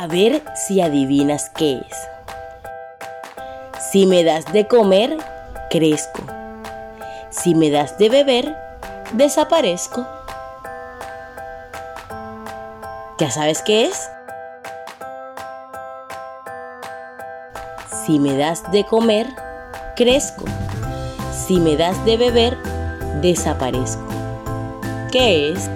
A ver si adivinas qué es. Si me das de comer, crezco. Si me das de beber, desaparezco. ¿Ya sabes qué es? Si me das de comer, crezco. Si me das de beber, desaparezco. ¿Qué es?